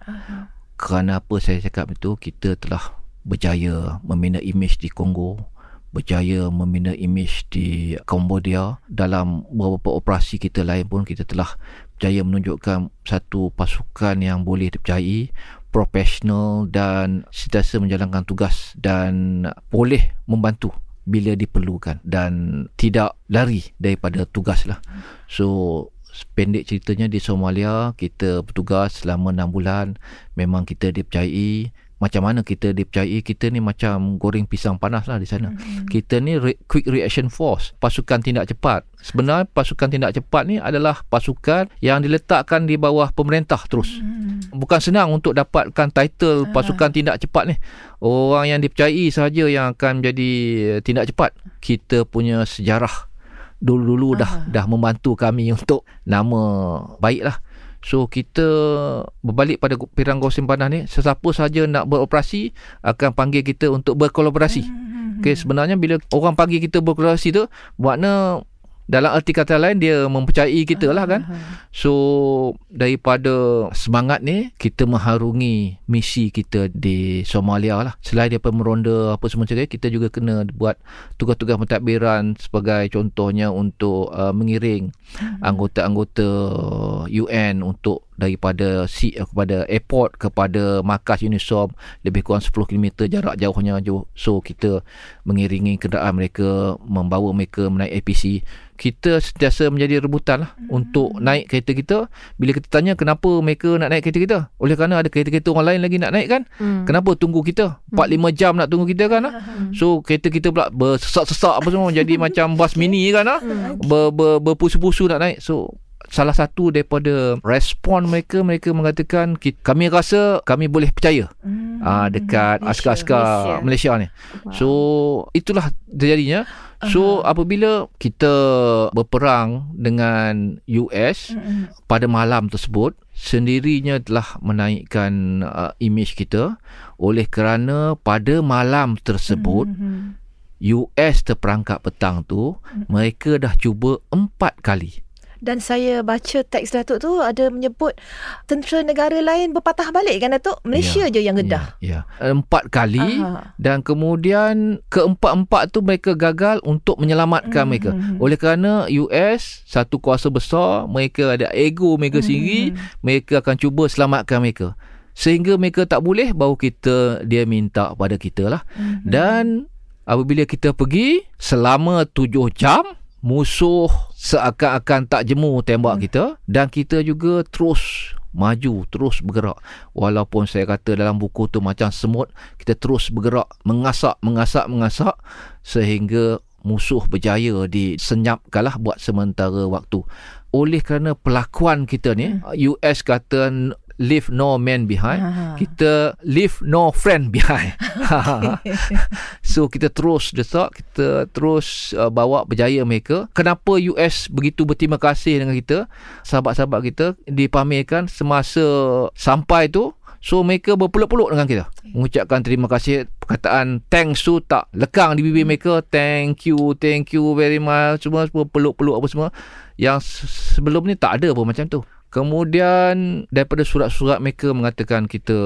Kerana apa saya cakap itu, kita telah berjaya membina imej di Kongo, berjaya membina imej di Cambodia. Dalam beberapa operasi kita lain pun kita telah berjaya menunjukkan satu pasukan yang boleh dipercayai, profesional dan sentiasa menjalankan tugas dan boleh membantu bila diperlukan dan tidak lari daripada tugas lah. So pendek ceritanya di Somalia kita bertugas selama 6 bulan memang kita dipercayai macam mana kita dipercayai? Kita ni macam goreng pisang panas lah di sana. Mm-hmm. kita ni re- quick reaction force. Pasukan tindak cepat. Sebenarnya pasukan tindak cepat ni adalah pasukan yang diletakkan di bawah pemerintah terus. Mm-hmm. bukan senang untuk dapatkan title pasukan tindak cepat ni. Orang yang dipercayai sahaja yang akan menjadi tindak cepat. Kita punya sejarah dulu-dulu dah dah membantu kami untuk nama baik lah So kita berbalik pada pirang gosip panas ni Sesiapa saja nak beroperasi Akan panggil kita untuk berkolaborasi. Okay sebenarnya bila orang panggil kita berkolaborasi tu Makna dalam arti kata lain dia mempercayai kita lah kan. So daripada semangat ni Kita mengharungi misi kita di Somalia lah. Selain daripada meronda apa semua macam kita juga kena buat tugas-tugas pentadbiran Sebagai contohnya untuk uh, mengiring anggota-anggota UN untuk daripada si kepada airport kepada markas UNISOM lebih kurang 10 km jarak jauhnya jauh. so kita mengiringi kenderaan mereka membawa mereka menaik APC kita sentiasa menjadi rebutan lah hmm. untuk naik kereta kita. Bila kita tanya kenapa mereka nak naik kereta kita? Oleh kerana ada kereta-kereta orang lain lagi nak naik kan? Hmm. kenapa tunggu kita? 4-5 jam nak tunggu kita kan? Lah. so kereta kita pula bersesak-sesak apa semua. Jadi macam bas mini kan lah ber, ber, berpusu-pusu nak naik. So salah satu daripada respon mereka mereka mengatakan "Ki- kami rasa kami boleh percaya. Hmm. ah dekat Malaysia, askar-askar Malaysia, ni. So itulah terjadinya. So apabila kita berperang dengan US Mm-mm. pada malam tersebut sendirinya telah menaikkan uh, imej kita. Oleh kerana pada malam tersebut Mhm. US terperangkap petang tu mereka dah cuba empat kali Dan saya baca teks Datuk tu ada menyebut tentera negara lain berpatah balik kan Datuk? Malaysia je yang gedah. Ya, ya. Empat kali Aha. dan kemudian keempat-empat tu mereka gagal untuk menyelamatkan Mhm. mereka. Oleh kerana US satu kuasa besar, mereka ada ego mereka Mhm. sendiri, mereka akan cuba selamatkan mereka. sehingga mereka tak boleh baru kita dia minta pada kita lah Mhm. dan apabila kita pergi selama tujuh jam musuh seakan-akan tak jemu tembak kita. Dan kita juga terus maju terus bergerak. Walaupun saya kata dalam buku tu macam semut kita terus bergerak mengasak mengasak mengasak sehingga musuh berjaya disenyapkanlah buat sementara waktu. Oleh kerana pelakuan kita ni US kata leave no man behind. Ah. kita leave no friend behind. So kita terus desak kita terus uh, bawa berjaya mereka. Kenapa US begitu berterima kasih dengan kita? Sahabat-sahabat kita dipamerkan semasa sampai tu. So mereka berpeluk-peluk dengan kita. Mengucapkan terima kasih. Perkataan thanks tu tak lekang di bibir mereka. Thank you, thank you very much. Semua, semua peluk-peluk apa semua. Yang se- sebelum ni tak ada pun macam tu Kemudian daripada surat-surat mereka mengatakan kita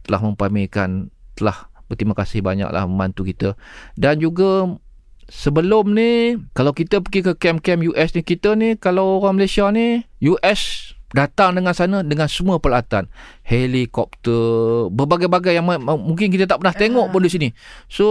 telah mempamerkan Telah berterima kasih banyaklah membantu kita Dan juga sebelum ni Kalau kita pergi ke kem-kem US ni Kita ni kalau orang Malaysia ni US datang dengan sana dengan semua peralatan helikopter berbagai-bagai yang ma- ma- mungkin kita tak pernah tengok pun di sini so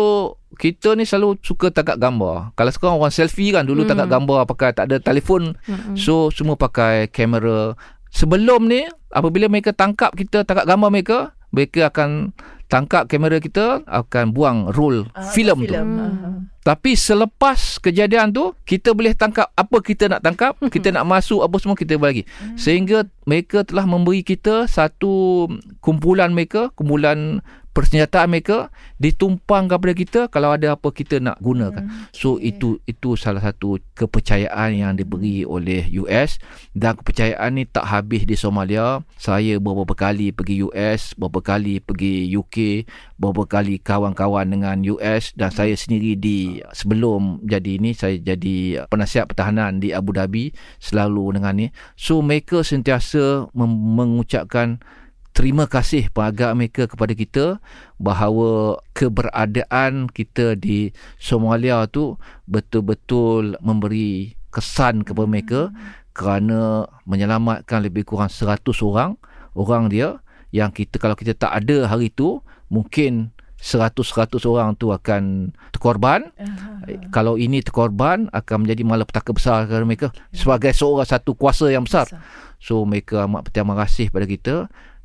kita ni selalu suka tangkap gambar kalau sekarang orang selfie kan dulu Hmm. tangkap gambar pakai tak ada telefon Mm-mm. So semua pakai kamera. Sebelum ni apabila mereka tangkap kita tangkap gambar mereka, mereka akan tangkap kamera kita akan buang roll Ah, filem tu. filem. Hmm. Ah. Tapi selepas kejadian tu kita boleh tangkap apa kita nak tangkap, kita nak masuk apa semua kita bagi. Sehingga mereka telah memberi kita satu kumpulan mereka, kumpulan persenjataan mereka ditumpang kepada kita kalau ada apa kita nak gunakan. So itu itu salah satu kepercayaan yang diberi oleh US dan kepercayaan ni tak habis di Somalia. Saya beberapa kali pergi US, beberapa kali pergi UK, beberapa kali kawan-kawan dengan US dan saya sendiri di sebelum jadi ini saya jadi penasihat pertahanan di Abu Dhabi selalu dengan ni. So mereka sentiasa mem- mengucapkan terima kasih penghargaan mereka kepada kita bahawa keberadaan kita di Somalia tu betul-betul memberi kesan kepada mereka kerana menyelamatkan lebih kurang 100 orang orang dia yang kita kalau kita tak ada hari tu mungkin 100-100 orang tu akan terkorban. Kalau ini terkorban akan menjadi malapetaka besar kepada mereka sebagai seorang satu kuasa yang besar. So mereka amat berterima kasih pada kita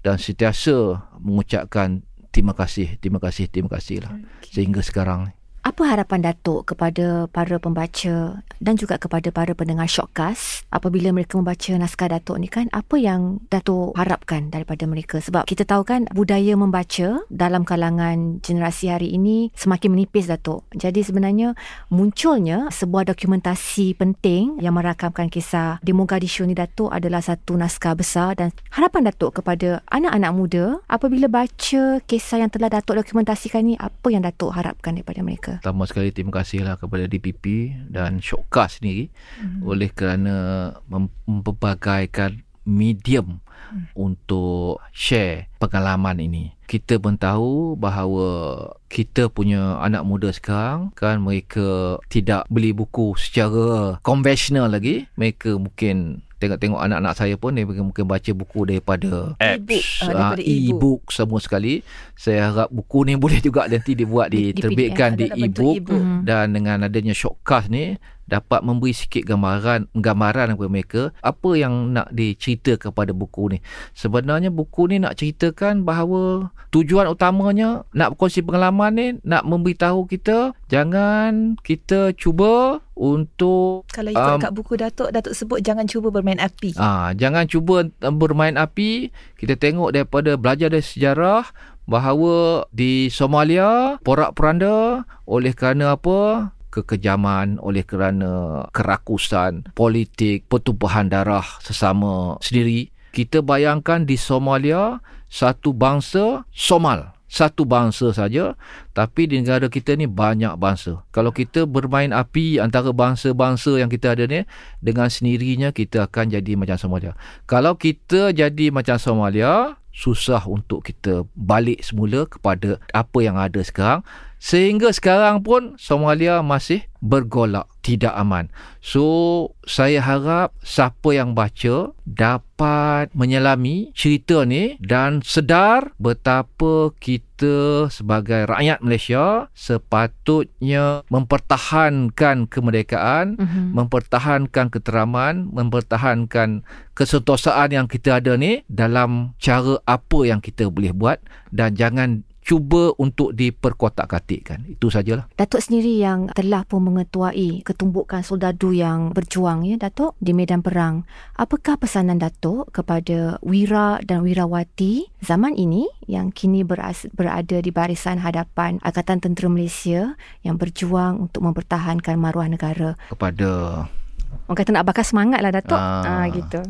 dan sentiasa mengucapkan terima kasih, terima kasih, terima kasih lah sehingga sekarang ni. Apa harapan Datuk kepada para pembaca dan juga kepada para pendengar Shockcast apabila mereka membaca naskah Datuk ni kan apa yang Datuk harapkan daripada mereka sebab kita tahu kan budaya membaca dalam kalangan generasi hari ini semakin menipis Datuk. Jadi sebenarnya munculnya sebuah dokumentasi penting yang merakamkan kisah di Mogadishu ni Datuk adalah satu naskah besar dan harapan Datuk kepada anak-anak muda apabila baca kisah yang telah Datuk dokumentasikan ni apa yang Datuk harapkan daripada mereka? Pertama sekali terima kasihlah kepada DPP dan Shockcast sendiri mm-hmm. oleh kerana mem- memperbagaikan medium mm. untuk share pengalaman ini. Kita pun tahu bahawa kita punya anak muda sekarang kan mereka tidak beli buku secara konvensional lagi. Mereka mungkin tengok-tengok anak-anak saya pun dia mungkin baca buku daripada E-book, apps, ah, daripada e-book. e-book semua sekali. Saya harap buku ni boleh juga nanti dibuat Di- di diterbitkan di bentuk e-book e-book. Dan dengan adanya shortcast ni dapat memberi sikit gambaran gambaran kepada mereka apa yang nak dicerita kepada buku ni. Sebenarnya buku ni nak ceritakan bahawa tujuan utamanya nak berkongsi pengalaman ni nak memberitahu kita jangan kita cuba untuk Kalau ikut Um, kat buku Datuk, Datuk sebut jangan cuba bermain api. Ah, jangan cuba uh, bermain api. Kita tengok daripada belajar dari sejarah bahawa di Somalia porak-poranda oleh kerana apa? Kekejaman oleh kerana kerakusan politik pertumpahan darah sesama sendiri. Kita bayangkan di Somalia satu bangsa Somal. Satu bangsa saja tapi di negara kita ni banyak bangsa. Kalau kita bermain api antara bangsa-bangsa yang kita ada ni dengan sendirinya kita akan jadi macam Somalia. Kalau kita jadi macam Somalia susah untuk kita balik semula kepada apa yang ada sekarang Sehingga sekarang pun Somalia masih bergolak, tidak aman. So, saya harap siapa yang baca dapat menyelami cerita ni dan sedar betapa kita sebagai rakyat Malaysia sepatutnya mempertahankan kemerdekaan, mm-hmm. mempertahankan keteraman, mempertahankan kesentosaan yang kita ada ni dalam cara apa yang kita boleh buat dan jangan cuba untuk diperkotak-katikkan. Itu sajalah. Datuk sendiri yang telah pun mengetuai ketumbukan soldadu yang berjuang ya Datuk di medan perang. Apakah pesanan Datuk kepada wira dan wirawati zaman ini yang kini berada di barisan hadapan Angkatan Tentera Malaysia yang berjuang untuk mempertahankan maruah negara? Kepada Orang kata nak bakar semangat lah Datuk. Ah, ah gitu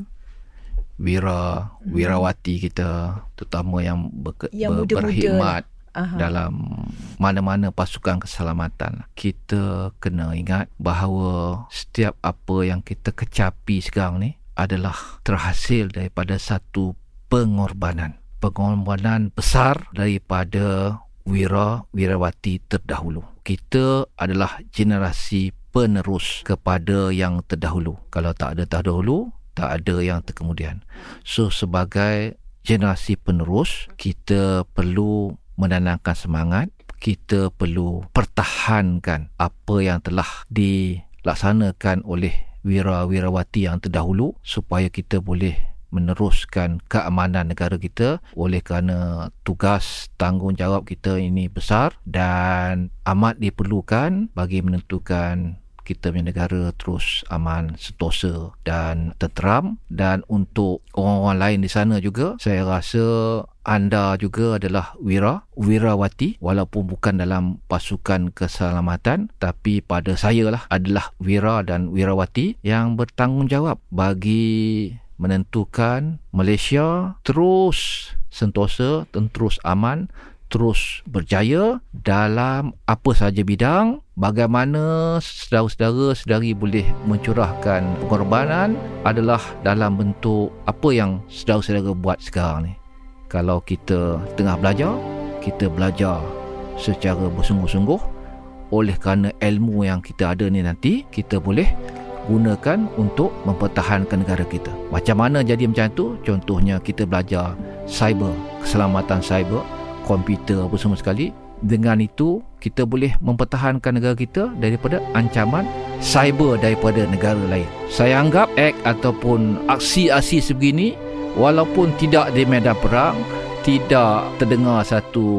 wira wirawati kita terutama yang, ber, yang ber, berkhidmat Aha. dalam mana-mana pasukan keselamatan kita kena ingat bahawa setiap apa yang kita kecapi sekarang ni adalah terhasil daripada satu pengorbanan. Pengorbanan besar daripada wira wirawati terdahulu. Kita adalah generasi penerus kepada yang terdahulu. Kalau tak ada terdahulu tak ada yang terkemudian. So sebagai generasi penerus, kita perlu menanamkan semangat, kita perlu pertahankan apa yang telah dilaksanakan oleh wira-wirawati yang terdahulu supaya kita boleh meneruskan keamanan negara kita oleh kerana tugas tanggungjawab kita ini besar dan amat diperlukan bagi menentukan kita punya negara terus aman, sentosa dan tenteram. Dan untuk orang-orang lain di sana juga saya rasa anda juga adalah wira, wirawati. Walaupun bukan dalam pasukan keselamatan tapi pada saya lah adalah wira dan wirawati yang bertanggungjawab bagi menentukan Malaysia terus sentosa dan terus aman terus berjaya dalam apa sahaja bidang bagaimana saudara-saudara sedari boleh mencurahkan pengorbanan adalah dalam bentuk apa yang saudara-saudara buat sekarang ni. Kalau kita tengah belajar kita belajar secara bersungguh-sungguh. Oleh kerana ilmu yang kita ada ni nanti kita boleh gunakan untuk mempertahankan negara kita. Macam mana jadi macam tu contohnya kita belajar cyber keselamatan cyber komputer apa semua sekali dengan itu kita boleh mempertahankan negara kita daripada ancaman cyber daripada negara lain saya anggap act ataupun aksi-aksi sebegini walaupun tidak di medan perang tidak terdengar satu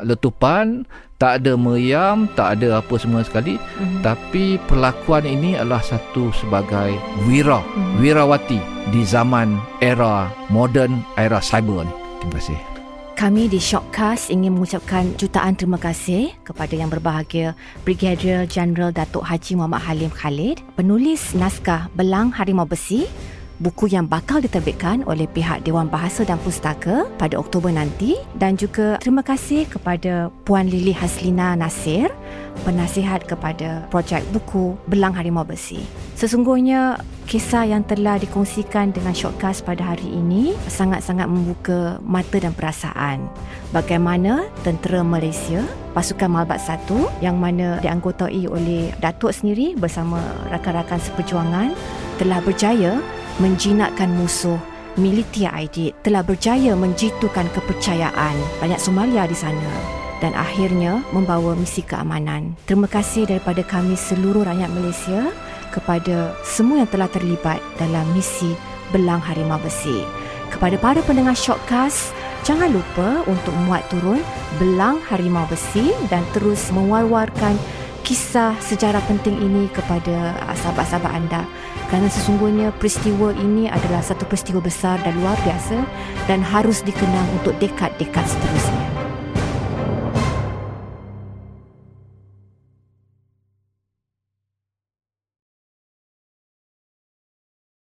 letupan tak ada meriam tak ada apa semua sekali mm-hmm. tapi perlakuan ini adalah satu sebagai wira mm-hmm. wirawati di zaman era moden era cyber ni terima kasih kami di Shockcast ingin mengucapkan jutaan terima kasih kepada yang berbahagia Brigadier General Datuk Haji Muhammad Halim Khalid, penulis naskah Belang Harimau Besi buku yang bakal diterbitkan oleh pihak Dewan Bahasa dan Pustaka pada Oktober nanti dan juga terima kasih kepada Puan Lili Haslina Nasir penasihat kepada projek buku Belang Harimau Besi. Sesungguhnya kisah yang telah dikongsikan dengan Shortcast pada hari ini sangat-sangat membuka mata dan perasaan bagaimana tentera Malaysia pasukan Malbat 1 yang mana dianggotai oleh Datuk sendiri bersama rakan-rakan seperjuangan telah berjaya menjinakkan musuh Militia Aidit telah berjaya menjitukan kepercayaan banyak Somalia di sana dan akhirnya membawa misi keamanan. Terima kasih daripada kami seluruh rakyat Malaysia kepada semua yang telah terlibat dalam misi Belang Harimau Besi. Kepada para pendengar Shortcast, jangan lupa untuk muat turun Belang Harimau Besi dan terus mewar-warkan kisah sejarah penting ini kepada sahabat-sahabat anda kerana sesungguhnya peristiwa ini adalah satu peristiwa besar dan luar biasa dan harus dikenang untuk dekad-dekad seterusnya.